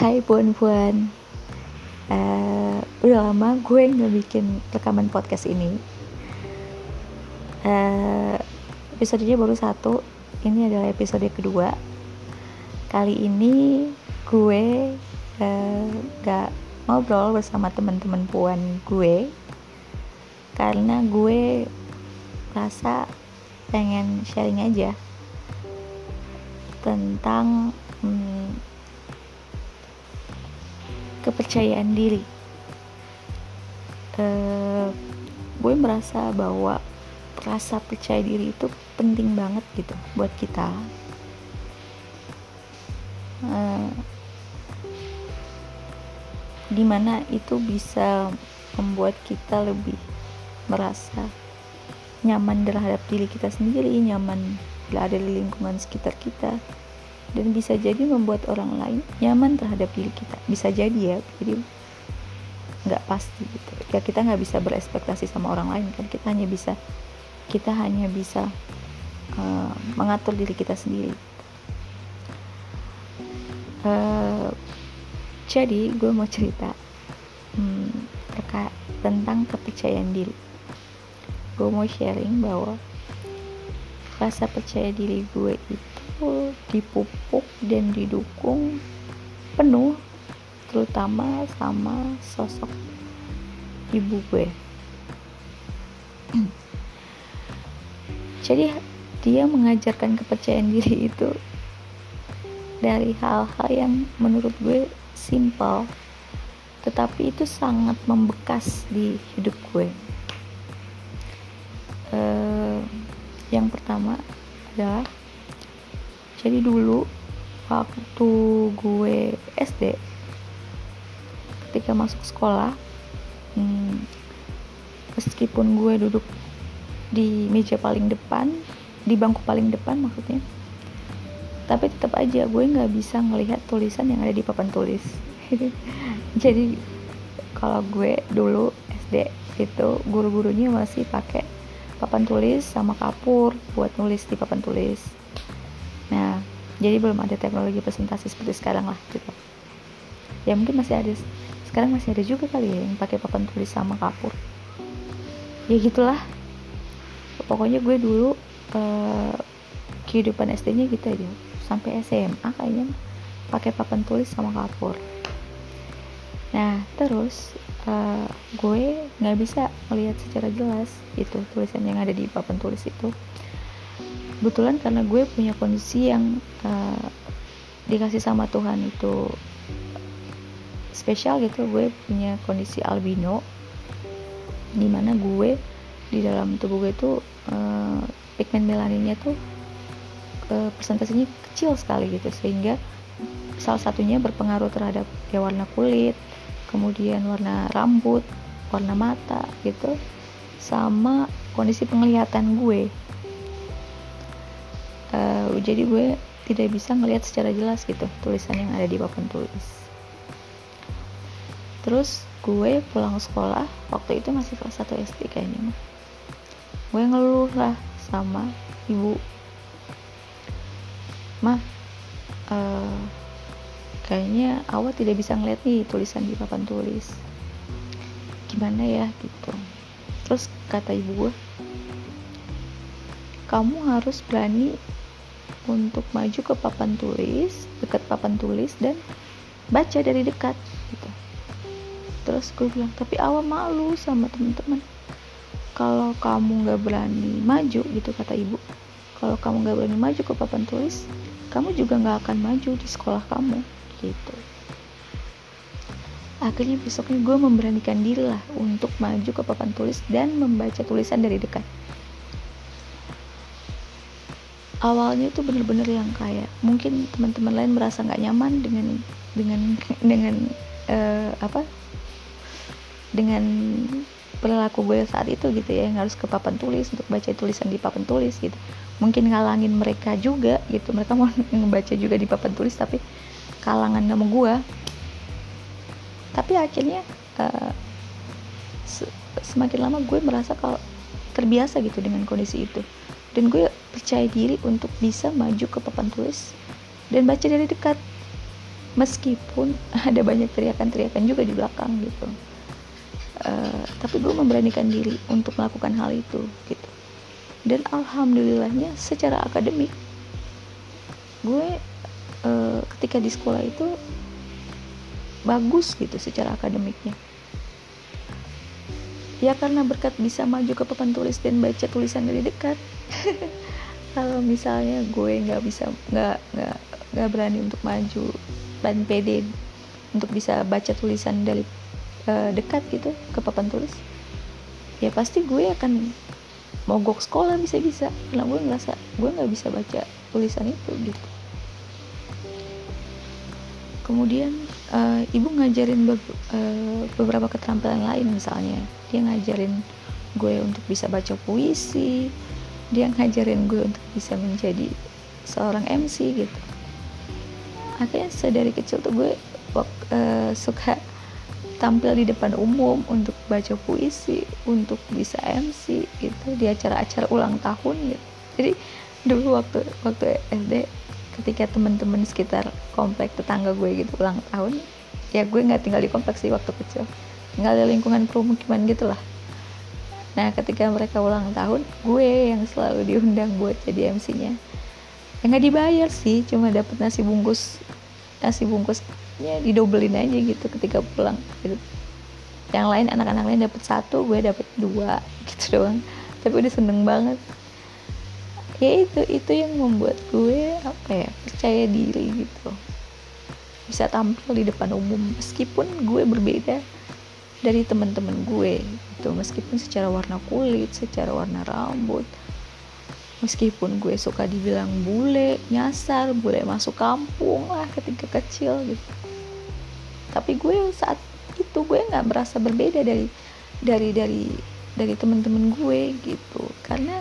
Hai puan-puan uh, Udah lama gue nggak bikin rekaman podcast ini. Uh, Episodenya baru satu. Ini adalah episode kedua. Kali ini gue uh, gak ngobrol bersama teman-teman puan gue. Karena gue rasa pengen sharing aja tentang hmm, kepercayaan diri. Uh, gue merasa bahwa rasa percaya diri itu penting banget gitu buat kita. Uh, di mana itu bisa membuat kita lebih merasa nyaman terhadap diri kita sendiri nyaman bila ada di lingkungan sekitar kita dan bisa jadi membuat orang lain nyaman terhadap diri kita. Bisa jadi ya jadi nggak pasti gitu. Ya kita nggak bisa berespektasi sama orang lain kan. Kita hanya bisa kita hanya bisa uh, mengatur diri kita sendiri. Uh, jadi gue mau cerita hmm, terkait tentang kepercayaan diri. Gue mau sharing bahwa rasa percaya diri gue itu dipupuk dan didukung penuh terutama sama sosok ibu gue. Jadi dia mengajarkan kepercayaan diri itu dari hal-hal yang menurut gue simpel tetapi itu sangat membekas di hidup gue. Uh, yang pertama adalah jadi dulu waktu gue SD ketika masuk sekolah hmm, meskipun gue duduk di meja paling depan di bangku paling depan maksudnya tapi tetap aja gue nggak bisa ngelihat tulisan yang ada di papan tulis. Jadi kalau gue dulu SD itu guru-gurunya masih pakai papan tulis sama kapur buat nulis di papan tulis nah jadi belum ada teknologi presentasi seperti sekarang lah gitu. Ya mungkin masih ada sekarang masih ada juga kali ya yang pakai papan tulis sama kapur. Ya gitulah. Pokoknya gue dulu uh, kehidupan SD-nya gitu aja. Sampai SMA kayaknya pakai papan tulis sama kapur. Nah terus uh, gue nggak bisa melihat secara jelas itu tulisan yang ada di papan tulis itu kebetulan karena gue punya kondisi yang uh, dikasih sama Tuhan itu spesial gitu. Gue punya kondisi albino di mana gue di dalam tubuh gue itu uh, pigmen melaninnya tuh uh, presentasinya kecil sekali gitu. Sehingga salah satunya berpengaruh terhadap ya warna kulit kemudian warna rambut warna mata gitu sama kondisi penglihatan gue jadi gue tidak bisa ngelihat secara jelas gitu tulisan yang ada di papan tulis. Terus gue pulang sekolah waktu itu masih kelas 1 SD kayaknya mah. Gue ngeluh lah sama ibu. Mah uh, kayaknya awal tidak bisa ngeliat nih tulisan di papan tulis. Gimana ya? gitu. Terus kata ibu gue kamu harus berani untuk maju ke papan tulis dekat papan tulis dan baca dari dekat gitu. Terus gue bilang tapi awal malu sama teman-teman. Kalau kamu nggak berani maju gitu kata ibu kalau kamu nggak berani maju ke papan tulis kamu juga nggak akan maju di sekolah kamu gitu. Akhirnya besoknya gue memberanikan diri lah untuk maju ke papan tulis dan membaca tulisan dari dekat awalnya itu bener-bener yang kayak mungkin teman-teman lain merasa nggak nyaman dengan dengan dengan uh, apa? Dengan perilaku gue saat itu gitu ya yang harus ke papan tulis untuk baca tulisan di papan tulis gitu. Mungkin ngalangin mereka juga gitu mereka mau membaca juga di papan tulis tapi kalangan nama gue tapi akhirnya uh, semakin lama gue merasa kalau terbiasa gitu dengan kondisi itu. Dan gue percaya diri untuk bisa maju ke papan tulis dan baca dari dekat. Meskipun ada banyak teriakan-teriakan juga di belakang gitu. Uh, tapi gue memberanikan diri untuk melakukan hal itu gitu. Dan alhamdulillahnya secara akademik gue uh, ketika di sekolah itu bagus gitu secara akademiknya. Ya karena berkat bisa maju ke papan tulis dan baca tulisan dari dekat kalau misalnya gue nggak bisa nggak nggak nggak berani untuk maju dan pede untuk bisa baca tulisan dari uh, dekat gitu ke papan tulis ya pasti gue akan mogok sekolah bisa-bisa. Karena gue ngerasa gue nggak bisa baca tulisan itu gitu. Kemudian uh, ibu ngajarin be uh, beberapa keterampilan lain misalnya. Dia ngajarin gue untuk bisa baca puisi dia ngajarin gue untuk bisa menjadi seorang MC gitu. Akhirnya sedari kecil tuh gue uh, suka tampil di depan umum untuk baca puisi untuk bisa MC gitu di acara-acara ulang tahun gitu. Jadi dulu waktu waktu SD ketika teman-teman sekitar komplek tetangga gue gitu ulang tahun ya gue nggak tinggal di kompleks sih waktu kecil. Tinggal di lingkungan pemukiman gitulah nah ketika mereka ulang tahun gue yang selalu diundang buat jadi MC-nya ya nggak dibayar sih cuma dapat nasi bungkus nasi bungkusnya didobelin aja gitu ketika pulang. Gitu yang lain anak-anak lain dapat satu gue dapat dua gitu doang. Tapi udah seneng banget. Ya itu itu yang membuat gue apa ya percaya diri gitu. Bisa tampil di depan umum meskipun gue berbeda dari teman-teman gue gitu. Meskipun secara warna kulit secara warna rambut meskipun gue suka dibilang bule nyasar bule masuk kampung lah ketika kecil gitu. Tapi gue saat itu gue nggak merasa berbeda dari dari dari dari teman-teman gue gitu. Karena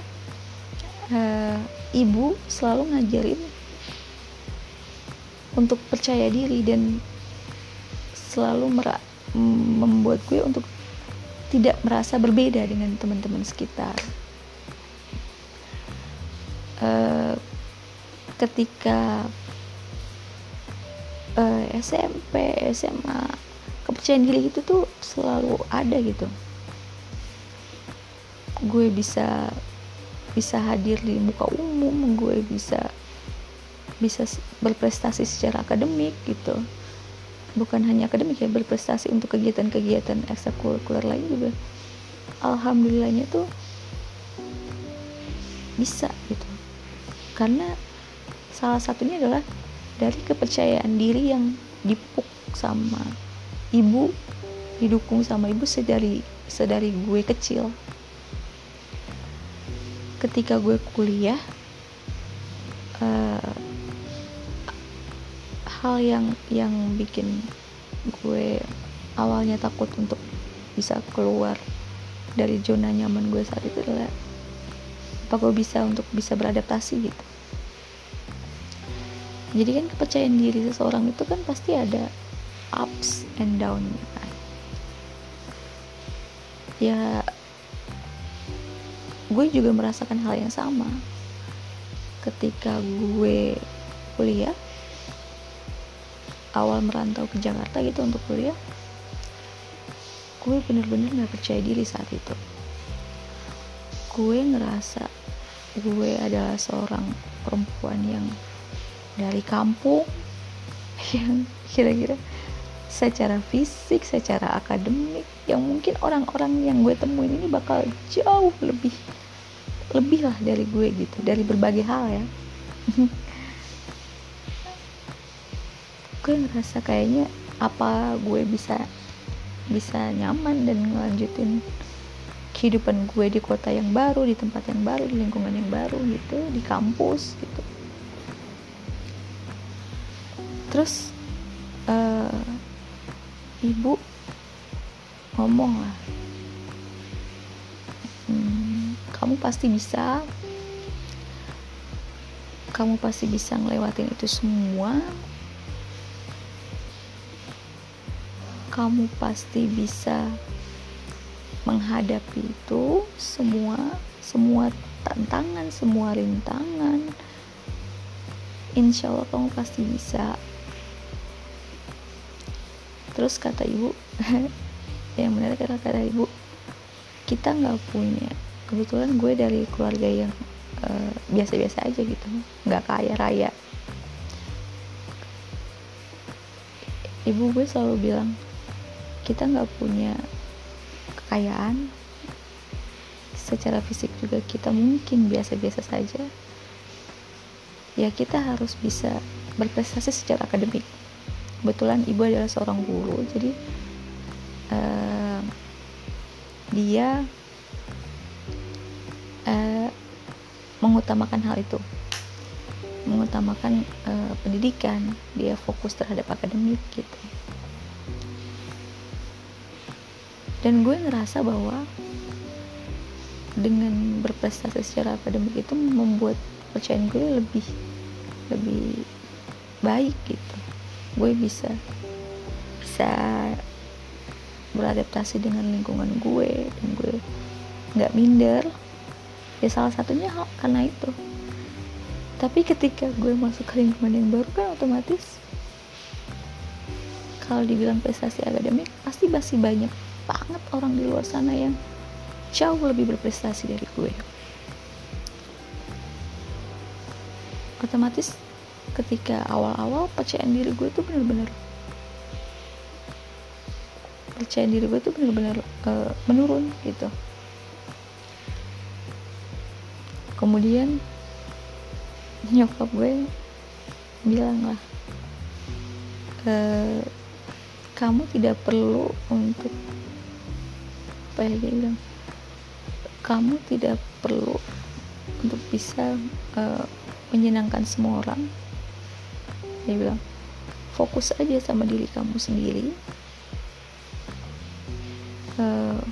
uh, ibu selalu ngajarin untuk percaya diri dan selalu merak membuat gue untuk tidak merasa berbeda dengan teman-teman sekitar. Uh, ketika uh, eh, SMP, SMA, kepercayaan diri itu tuh selalu ada gitu. Gue bisa bisa hadir di muka umum gue bisa bisa berprestasi secara akademik gitu bukan hanya akademik ya berprestasi untuk kegiatan-kegiatan ekstrakurikuler lain juga. Alhamdulillahnya tuh bisa gitu. Karena salah satunya adalah dari kepercayaan diri yang dipuk sama ibu didukung sama ibu sedari sedari gue kecil. Ketika gue kuliah uh, hal yang yang bikin gue awalnya takut untuk bisa keluar dari zona nyaman gue saat itu adalah apa gue bisa untuk bisa beradaptasi gitu. Jadi kan kepercayaan diri seseorang itu kan pasti ada ups and down kan. Ya gue juga merasakan hal yang sama. Ketika gue kuliah awal merantau ke Jakarta gitu untuk kuliah gue bener-bener gak percaya diri saat itu. Gue ngerasa gue adalah seorang perempuan yang dari kampung yang kira-kira secara fisik, secara akademik yang mungkin orang-orang yang gue temuin ini bakal jauh lebih lebih lah dari gue gitu dari berbagai hal ya gue ngerasa kayaknya apa gue bisa bisa nyaman dan ngelanjutin kehidupan gue di kota yang baru di tempat yang baru di lingkungan yang baru gitu di kampus gitu. Terus uh, ibu ngomong lah kamu pasti bisa. Kamu pasti bisa ngelewatin itu semua kamu pasti bisa menghadapi itu semua semua tantangan semua rintangan. Insya Allah kamu pasti bisa. Terus kata ibu yang menarik adalah kata ibu kita nggak punya kebetulan gue dari keluarga yang eh, biasa-biasa uh, aja gitu nggak kaya raya. Ibu gue selalu bilang kita nggak punya kekayaan. Secara fisik juga kita mungkin biasa-biasa saja. Ya kita harus bisa berprestasi secara akademik. Kebetulan ibu adalah seorang guru jadi uh, dia uh, mengutamakan hal itu. Mengutamakan uh, pendidikan. Dia fokus terhadap akademik gitu dan gue ngerasa bahwa dengan berprestasi secara akademik itu membuat percayaan gue lebih lebih baik gitu. Gue bisa bisa beradaptasi dengan lingkungan gue dan gue nggak minder. Ya salah satunya karena itu. Tapi ketika gue masuk ke lingkungan yang baru kan otomatis kalau dibilang prestasi akademik pasti masih banyak banget orang di luar sana yang jauh lebih berprestasi dari gue. Otomatis ketika awal-awal percayaan diri gue tuh bener-bener percayaan diri gue tuh bener-bener uh, menurun gitu. Kemudian nyokap gue bilang lah e, kamu tidak perlu untuk apa ya dia bilang kamu tidak perlu untuk bisa uh, menyenangkan semua orang. Dia bilang fokus aja sama diri kamu sendiri. Uh,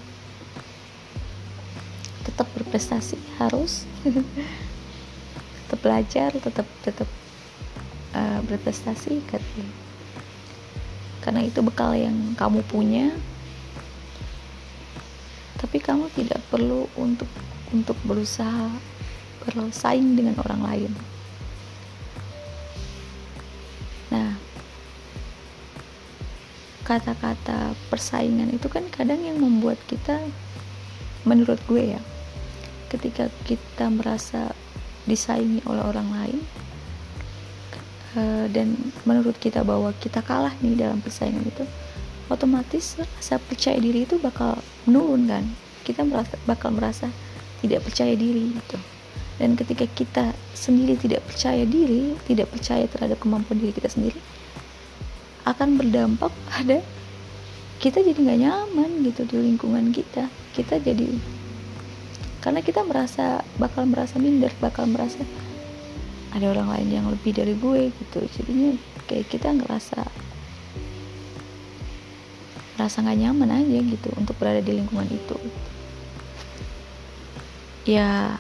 tetap berprestasi harus. Tetap belajar tetap tetap uh, berprestasi katanya karena itu bekal yang kamu punya tapi kamu tidak perlu untuk untuk berusaha bersaing dengan orang lain. Kata-kata persaingan itu kan kadang yang membuat kita menurut gue ya ketika kita merasa disaingi oleh orang lain uh, dan menurut kita bahwa kita kalah nih dalam persaingan itu otomatis rasa percaya diri itu bakal menurun kan kita merasa bakal merasa tidak percaya diri gitu. Dan ketika kita sendiri tidak percaya diri tidak percaya terhadap kemampuan diri kita sendiri akan berdampak pada kita jadi nggak nyaman gitu di lingkungan kita. Kita jadi karena kita merasa bakal merasa minder bakal merasa ada orang lain yang lebih dari gue gitu. Jadinya kayak kita ngerasa rasa nggak nyaman aja gitu untuk berada di lingkungan itu ya.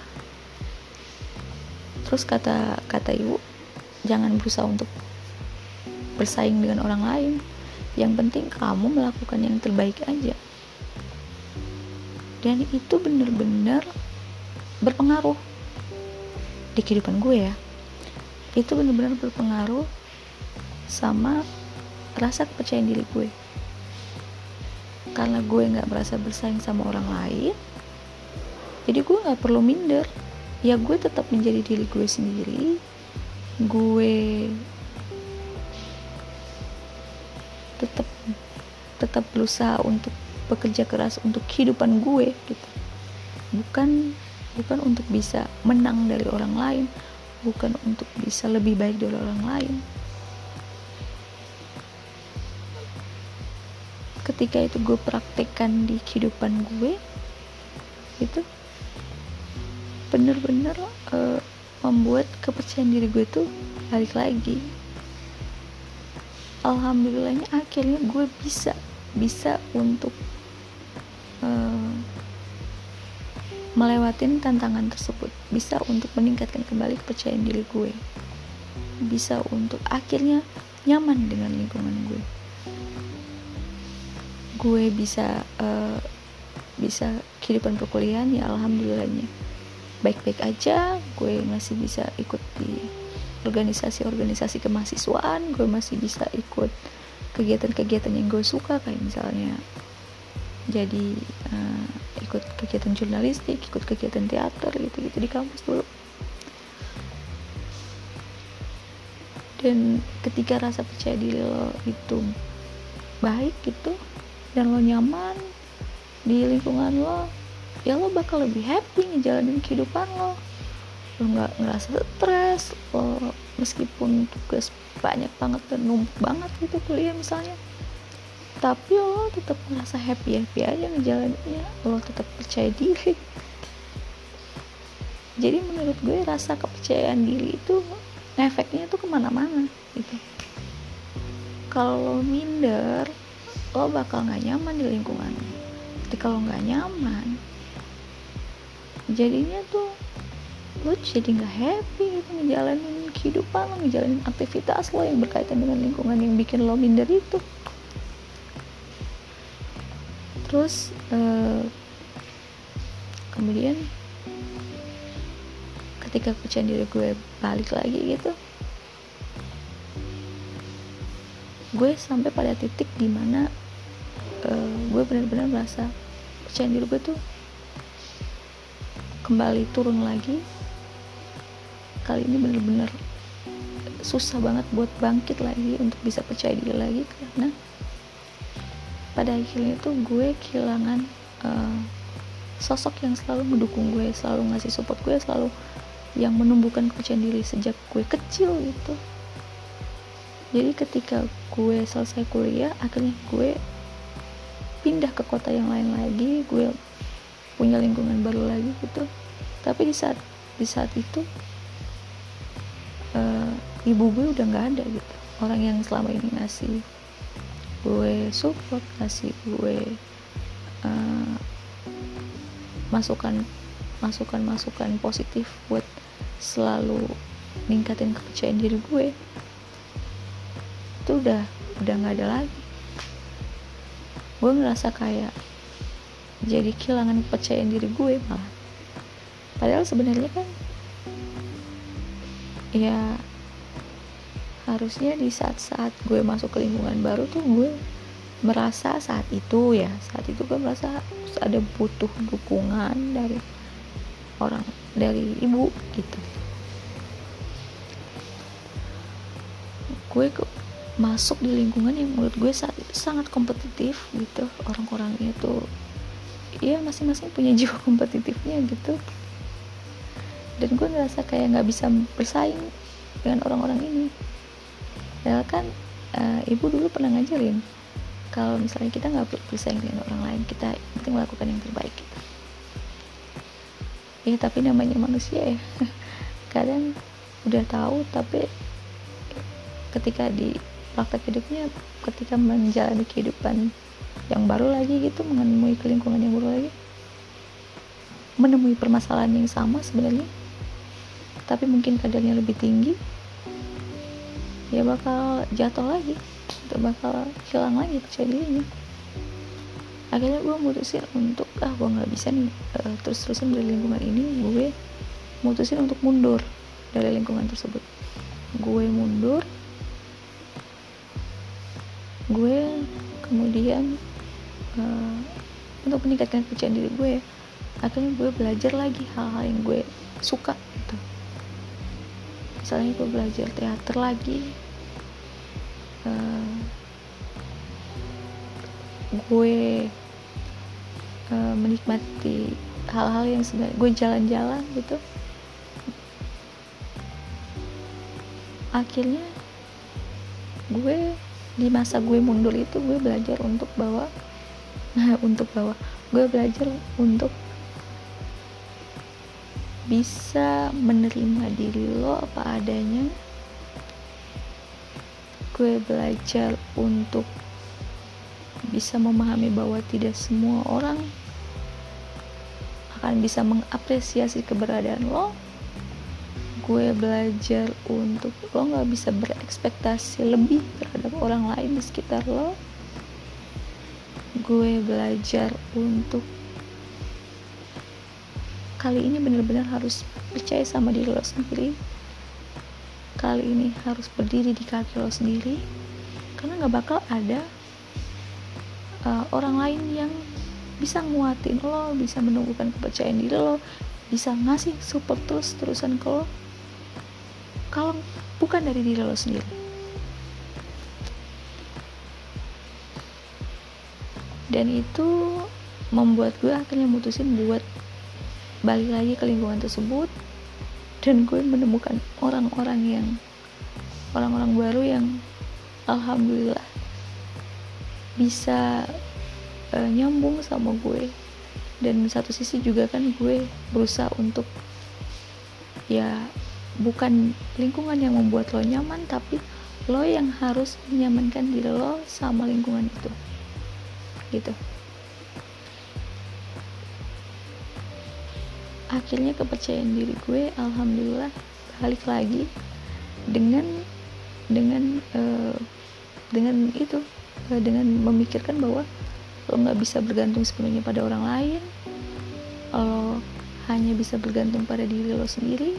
Terus kata kata ibu jangan berusaha untuk bersaing dengan orang lain. Yang penting kamu melakukan yang terbaik aja. Dan itu bener-bener berpengaruh di kehidupan gue ya. Itu bener-bener berpengaruh sama rasa kepercayaan diri gue. Karena gue nggak merasa bersaing sama orang lain jadi gue nggak perlu minder. Ya gue tetap menjadi diri gue sendiri. Gue tetap tetap berusaha untuk bekerja keras untuk kehidupan gue gitu. Bukan bukan untuk bisa menang dari orang lain. Bukan untuk bisa lebih baik dari orang lain. Ketika itu gue praktekkan di kehidupan gue itu bener-bener uh, membuat kepercayaan diri gue tuh balik lagi. Alhamdulillahnya akhirnya gue bisa bisa untuk uh, melewatin tantangan tersebut. Bisa untuk meningkatkan kembali kepercayaan diri gue. Bisa untuk akhirnya nyaman dengan lingkungan gue. Gue bisa uh, bisa kehidupan perkuliahan ya alhamdulillahnya baik-baik aja. Gue masih bisa ikut di organisasi-organisasi kemahasiswaan. Gue masih bisa ikut kegiatan-kegiatan yang gue suka kayak misalnya jadi uh, ikut kegiatan jurnalistik ikut kegiatan teater gitu-gitu di kampus dulu. Dan ketika rasa percaya diri lo itu baik gitu dan lo nyaman di lingkungan lo ya lo bakal lebih happy ngejalanin kehidupan lo. Lo nggak ngerasa stres lo meskipun tugas banyak banget dan numpuk banget gitu kuliah misalnya. Tapi lo tetap ngerasa happy happy aja ngejalaninnya. Lo tetap percaya diri. Jadi menurut gue rasa kepercayaan diri itu efeknya tuh ke mana-mana gitu. Kalau lo minder lo bakal nggak nyaman di lingkungan. Ketika lo nggak nyaman jadinya tuh lo jadi nggak happy gitu ngejalanin kehidupan lo ngejalanin aktivitas lo yang berkaitan dengan lingkungan yang bikin lo minder itu. Terus uh, kemudian ketika kepercayaan diri gue balik lagi gitu gue sampai pada titik di mana uh, gue benar-benar merasa percaya diri gue tuh kembali turun lagi kali ini bener-bener susah banget buat bangkit lagi untuk bisa percaya diri lagi karena pada akhirnya tuh gue kehilangan uh, sosok yang selalu mendukung gue selalu ngasih support gue selalu yang menumbuhkan kepercayaan diri sejak gue kecil gitu. Jadi ketika gue selesai kuliah akhirnya gue pindah ke kota yang lain lagi gue punya lingkungan baru lagi gitu. Tapi di saat di saat itu uh, ibu gue udah nggak ada gitu. Orang yang selama ini ngasih gue support ngasih gue uh, masukan masukan masukan positif buat selalu ningkatin kepercayaan diri gue itu udah udah nggak ada lagi. Gue ngerasa kayak jadi kehilangan kepercayaan diri gue malah. Padahal sebenarnya kan ya harusnya di saat-saat gue masuk ke lingkungan baru tuh gue merasa saat itu ya saat itu gue merasa ada butuh dukungan dari orang dari ibu gitu. Gue masuk di lingkungan yang menurut gue sangat kompetitif gitu. Orang-orangnya tuh ya masing-masing punya jiwa kompetitifnya gitu. Dan gue ngerasa kayak nggak bisa bersaing dengan orang-orang ini. Padahal kan uh, ibu dulu pernah ngajarin kalau misalnya kita nggak bersaing dengan orang lain kita penting melakukan yang terbaik kita ya tapi namanya manusia ya. Kadang udah tahu tapi ketika di praktek hidupnya ketika menjalani kehidupan yang baru lagi gitu menemui lingkungan yang baru lagi. Menemui permasalahan yang sama sebenarnya tapi mungkin kadarnya lebih tinggi ya bakal jatuh lagi atau bakal hilang lagi percaya dirinya akhirnya gue mutusin untuk ah gue nggak bisa nih uh, terus terusan dari lingkungan ini gue mutusin untuk mundur dari lingkungan tersebut. Gue mundur gue kemudian uh, untuk meningkatkan kepercayaan diri gue akhirnya gue belajar lagi hal-hal yang gue suka gitu. Misalnya gue belajar teater lagi uh, gue uh, menikmati hal-hal yang sebenarnya gue jalan-jalan gitu. Akhirnya gue di masa gue mundur itu gue belajar untuk bawa nah untuk bawa. Gue belajar untuk bisa menerima diri lo apa adanya. Gue belajar untuk bisa memahami bahwa tidak semua orang akan bisa mengapresiasi keberadaan lo. Gue belajar untuk lo nggak bisa berekspektasi lebih terhadap orang lain di sekitar lo gue belajar untuk kali ini benar-benar harus percaya sama diri lo sendiri. Kali ini harus berdiri di kaki lo sendiri karena nggak bakal ada uh, orang lain yang bisa nguatin lo bisa menumbuhkan kepercayaan diri lo bisa ngasih support terus terusan ke lo. Kalau bukan dari diri lo sendiri dan itu membuat gue akhirnya mutusin buat balik lagi ke lingkungan tersebut. Dan gue menemukan orang-orang yang orang-orang baru yang alhamdulillah bisa uh, nyambung sama gue. Dan satu sisi juga kan gue berusaha untuk ya bukan lingkungan yang membuat lo nyaman tapi lo yang harus menyamankan diri lo sama lingkungan itu gitu. Akhirnya kepercayaan diri gue alhamdulillah balik lagi dengan dengan uh, dengan itu uh, dengan memikirkan bahwa lo nggak bisa bergantung sepenuhnya pada orang lain lo hanya bisa bergantung pada diri lo sendiri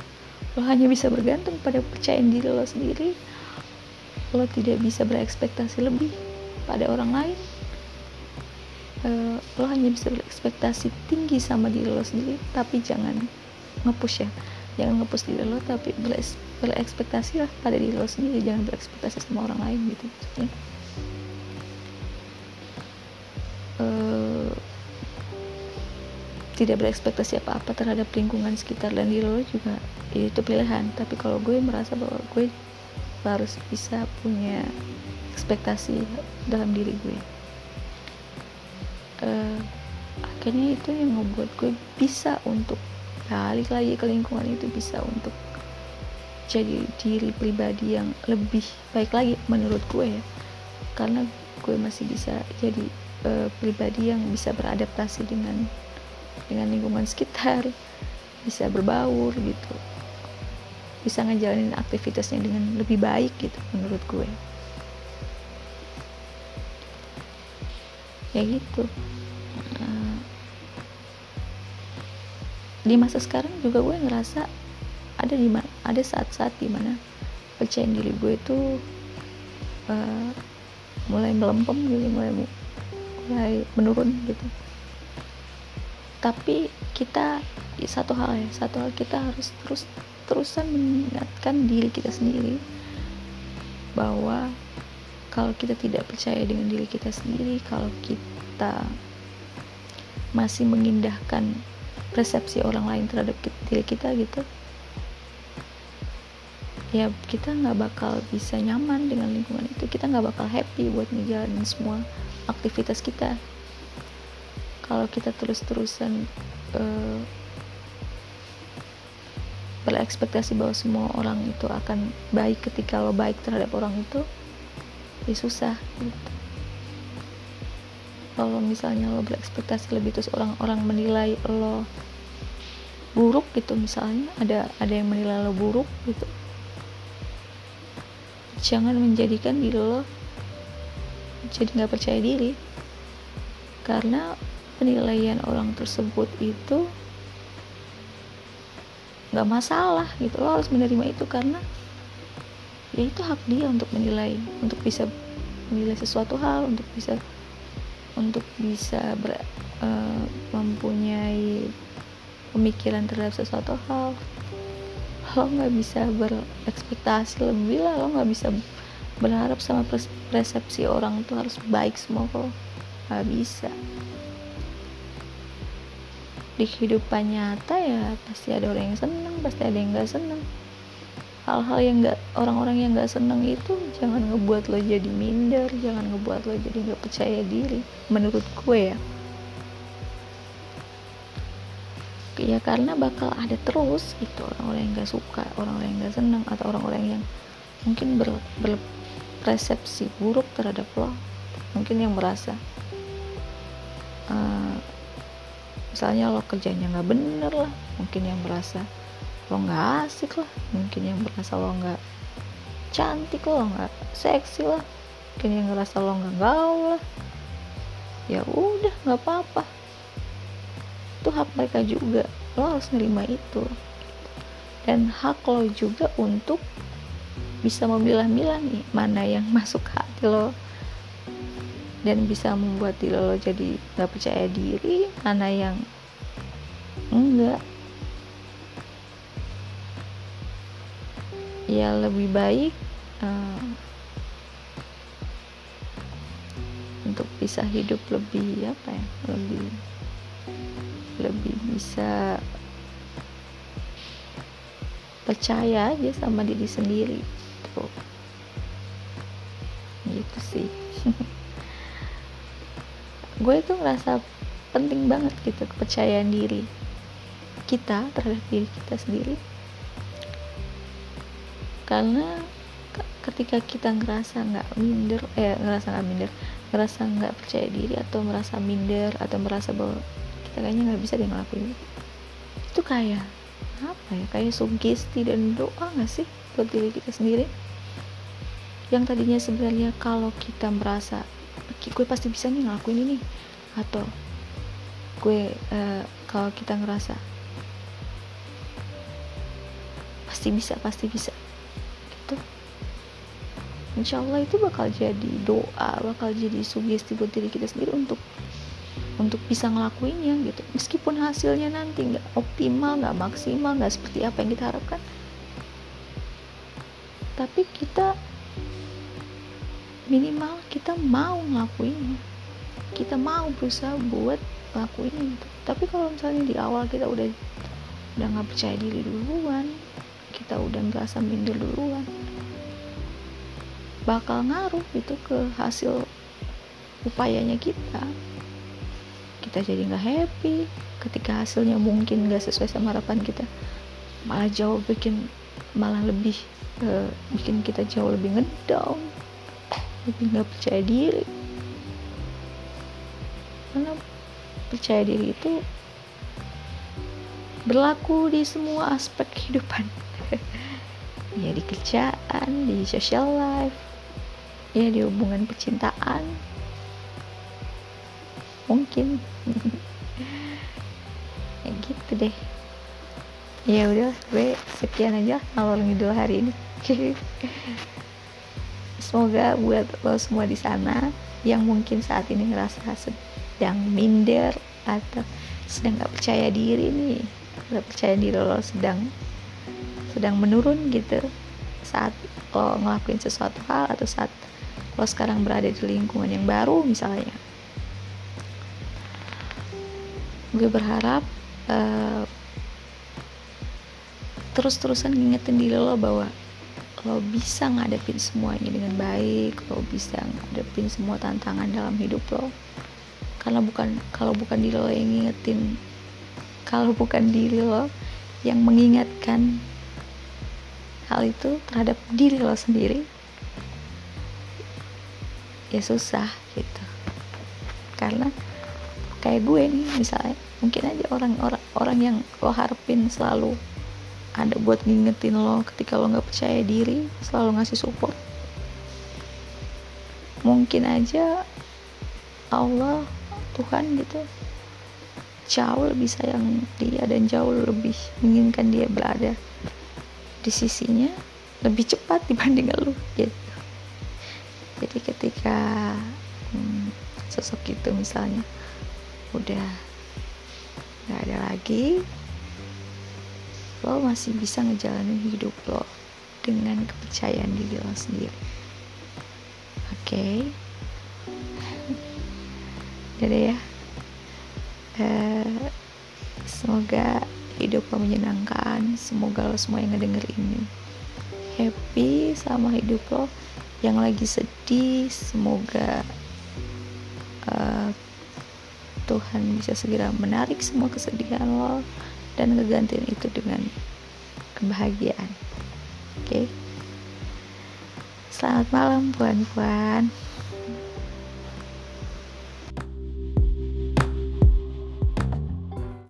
lo hanya bisa bergantung pada percayaan diri lo sendiri lo tidak bisa berekspektasi lebih pada orang lain uh, lo hanya bisa berekspektasi tinggi sama diri lo sendiri tapi jangan ngepush ya. Jangan ngepush diri lo tapi berekspektasi lah pada diri lo sendiri. Jangan berekspektasi sama orang lain gitu maksudnya. Tidak berekspektasi apa-apa terhadap lingkungan sekitar dan diri lo juga ya itu pilihan. Tapi kalau gue merasa bahwa gue harus bisa punya ekspektasi dalam diri gue uh, akhirnya itu yang membuat gue bisa untuk balik lagi ke lingkungan itu bisa untuk jadi diri pribadi yang lebih baik lagi menurut gue ya. Karena gue masih bisa jadi uh, pribadi yang bisa beradaptasi dengan dengan lingkungan sekitar bisa berbaur gitu. Bisa ngejalanin aktivitasnya dengan lebih baik gitu menurut gue ya gitu. Uh, di masa sekarang juga gue ngerasa ada di ada saat-saat di mana percayaan diri gue itu uh, mulai melempem gitu mulai mulai menurun gitu. Tapi kita satu hal ya satu hal kita harus terus terusan mengingatkan diri kita sendiri bahwa kalau kita tidak percaya dengan diri kita sendiri kalau kita masih mengindahkan persepsi orang lain terhadap diri kita gitu ya kita nggak bakal bisa nyaman dengan lingkungan itu. Kita nggak bakal happy buat ngejalanin semua aktivitas kita. Kalau kita terus-terusan uh, berekspektasi bahwa semua orang itu akan baik ketika lo baik terhadap orang itu ya susah. Gitu. kalau misalnya lo berekspektasi lebih terus orang-orang menilai lo buruk gitu misalnya ada ada yang menilai lo buruk gitu. Jangan menjadikan diri lo jadi nggak percaya diri. Karena penilaian orang tersebut itu nggak masalah gitu. Lo harus menerima itu karena ya itu hak dia untuk menilai untuk bisa menilai sesuatu hal untuk bisa untuk bisa ber, uh, mempunyai pemikiran terhadap sesuatu hal. Lo nggak bisa berekspektasi lebih lah lo nggak bisa berharap sama persepsi orang itu harus baik semua kok. Nggak bisa. Di kehidupan nyata ya pasti ada orang yang seneng pasti ada yang nggak seneng hal-hal yang nggak orang-orang yang nggak seneng itu jangan ngebuat lo jadi minder jangan ngebuat lo jadi nggak percaya diri menurut gue ya. Ya karena bakal ada terus gitu orang-orang yang nggak suka orang-orang yang nggak seneng atau orang-orang yang mungkin ber, berpersepsi buruk terhadap lo mungkin yang merasa uh, misalnya lo kerjanya nggak bener lah mungkin yang merasa lo nggak asik lah. Mungkin yang merasa lo nggak cantik lo nggak seksi lah. Mungkin yang ngerasa lo nggak gaul lah. Ya udah nggak apa-apa. Itu hak mereka juga. Lo harus nerima itu. Dan hak lo juga untuk bisa memilah-milah nih mana yang masuk hati lo. Dan bisa membuat diri lo jadi nggak percaya diri mana yang enggak ya lebih baik uh, untuk bisa hidup lebih apa ya lebih lebih bisa percaya aja sama diri sendiri tuh gitu sih. Gue itu ngerasa penting banget gitu kepercayaan diri kita terhadap diri kita sendiri karena ketika kita ngerasa nggak minder eh ngerasa nggak minder ngerasa nggak percaya diri atau merasa minder atau merasa bahwa kita kayaknya nggak bisa deh ngelakuin itu. Kayak apa ya kayak sugesti dan doa nggak sih buat diri kita sendiri? Yang tadinya sebenarnya kalau kita merasa gue pasti bisa nih ngelakuin ini. Atau gue uh, kalau kita ngerasa pasti bisa pasti bisa insya Allah itu bakal jadi doa bakal jadi sugesti buat diri kita sendiri untuk untuk bisa ngelakuinnya gitu. Meskipun hasilnya nanti nggak optimal nggak maksimal nggak seperti apa yang kita harapkan tapi kita minimal kita mau ngelakuinnya. Kita mau berusaha buat ngelakuin itu tapi kalau misalnya di awal kita udah udah nggak percaya diri duluan kita udah ngerasa minder duluan bakal ngaruh itu ke hasil upayanya kita. Kita jadi nggak happy ketika hasilnya mungkin nggak sesuai sama harapan kita. Malah jauh bikin malah lebih uh, bikin kita jauh lebih ngedown lebih nggak percaya diri. Karena percaya diri itu berlaku di semua aspek kehidupan. Ya di kerjaan di social life ya di hubungan percintaan. Mungkin. Ya gitu deh. Ya udah gue sekian aja ngalor ngidul hari ini. Semoga buat lo semua di sana yang mungkin saat ini ngerasa sedang minder atau sedang nggak percaya diri nih nggak percaya diri lo sedang sedang menurun gitu saat lo ngelakuin sesuatu hal atau saat lo sekarang berada di lingkungan yang baru misalnya. Gue berharap uh, terus-terusan ngingetin diri lo bahwa lo bisa ngadepin semuanya dengan baik lo bisa ngadepin semua tantangan dalam hidup lo. Karena bukan kalau bukan diri lo yang ngingetin kalau bukan diri lo yang mengingatkan hal itu terhadap diri lo sendiri ya susah gitu. Karena kayak gue nih misalnya mungkin aja orang-orang orang yang lo harapin selalu ada buat ngingetin lo ketika lo nggak percaya diri selalu ngasih support. Mungkin aja Allah Tuhan gitu jauh lebih sayang dia dan jauh lebih menginginkan dia berada di sisinya lebih cepat dibanding lo. Gitu jadi ketika hmm, sosok itu misalnya udah nggak ada lagi lo masih bisa ngejalanin hidup lo dengan kepercayaan diri lo sendiri. Oke? Okay? jadi ya. Uh, semoga hidup lo menyenangkan. Semoga lo semua yang ngedenger ini happy sama hidup lo yang lagi sedih semoga uh, Tuhan bisa segera menarik semua kesedihan lo dan ngegantiin itu dengan kebahagiaan oke okay? selamat malam puan-puan